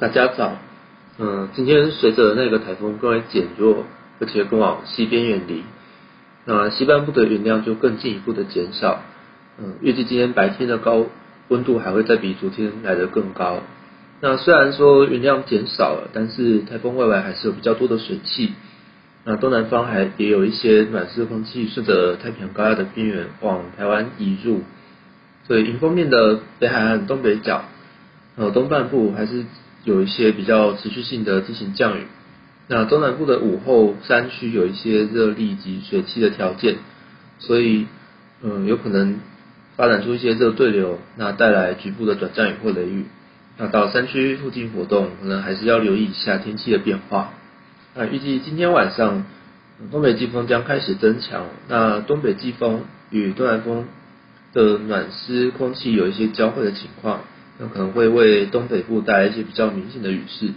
大家早，嗯，今天随着那个台风更为减弱，而且更往西边远离，那西半部的云量就更进一步的减少，嗯，预计今天白天的高温度还会再比昨天来得更高。那虽然说云量减少了，但是台风外围还是有比较多的水汽，那东南方还也有一些暖湿空气顺着太平洋高压的边缘往台湾移入，所以迎风面的北海岸东北角，呃，东半部还是。有一些比较持续性的地形降雨，那中南部的午后山区有一些热力及水汽的条件，所以嗯有可能发展出一些热对流，那带来局部的短暂雨或雷雨。那到山区附近活动，可能还是要留意一下天气的变化。那预计今天晚上东北季风将开始增强，那东北季风与东南风的暖湿空气有一些交汇的情况。那可能会为东北部带来一些比较明显的雨势。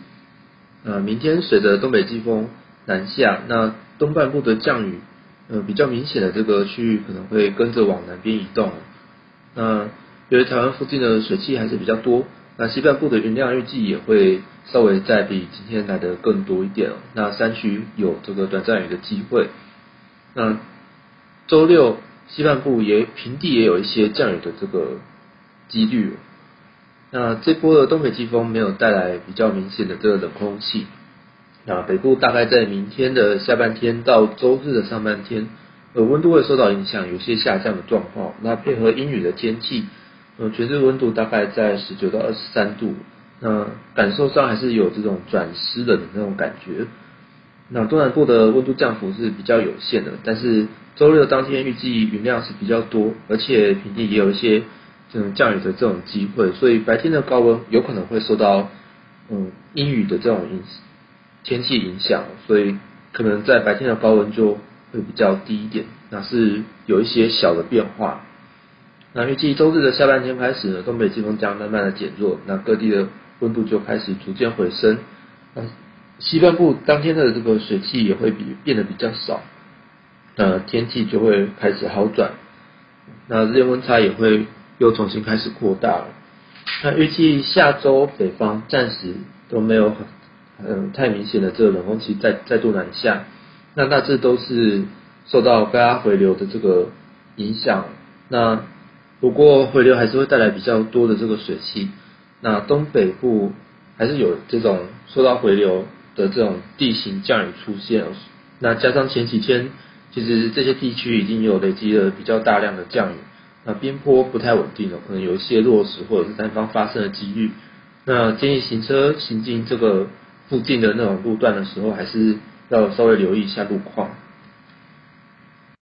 呃，明天随着东北季风南下，那东半部的降雨，呃，比较明显的这个区域可能会跟着往南边移动。那由于台湾附近的水汽还是比较多，那西半部的云量预计也会稍微再比今天来的更多一点。那山区有这个短暂雨的机会。那周六西半部也平地也有一些降雨的这个几率。那这波的东北季风没有带来比较明显的这个冷空气，那北部大概在明天的下半天到周日的上半天，呃，温度会受到影响，有些下降的状况。那配合阴雨的天气，呃，全日温度大概在十九到二十三度，那感受上还是有这种转湿冷的那种感觉。那东南部的温度降幅是比较有限的，但是周六当天预计云量是比较多，而且平地也有一些。嗯，降雨的这种机会，所以白天的高温有可能会受到嗯阴雨的这种影天气影响，所以可能在白天的高温就会比较低一点，那是有一些小的变化。那预计周日的下半天开始呢，东北季风将慢慢的减弱，那各地的温度就开始逐渐回升。那西半部当天的这个水汽也会比变得比较少，那天气就会开始好转，那日夜温差也会。又重新开始扩大了。那预计下周北方暂时都没有很嗯太明显的这个冷空气再再度南下，那大致都是受到高压回流的这个影响。那不过回流还是会带来比较多的这个水汽。那东北部还是有这种受到回流的这种地形降雨出现。那加上前几天其实这些地区已经有累积了比较大量的降雨。那边坡不太稳定哦，可能有一些落石或者是单方发生的几率。那建议行车行进这个附近的那种路段的时候，还是要稍微留意一下路况。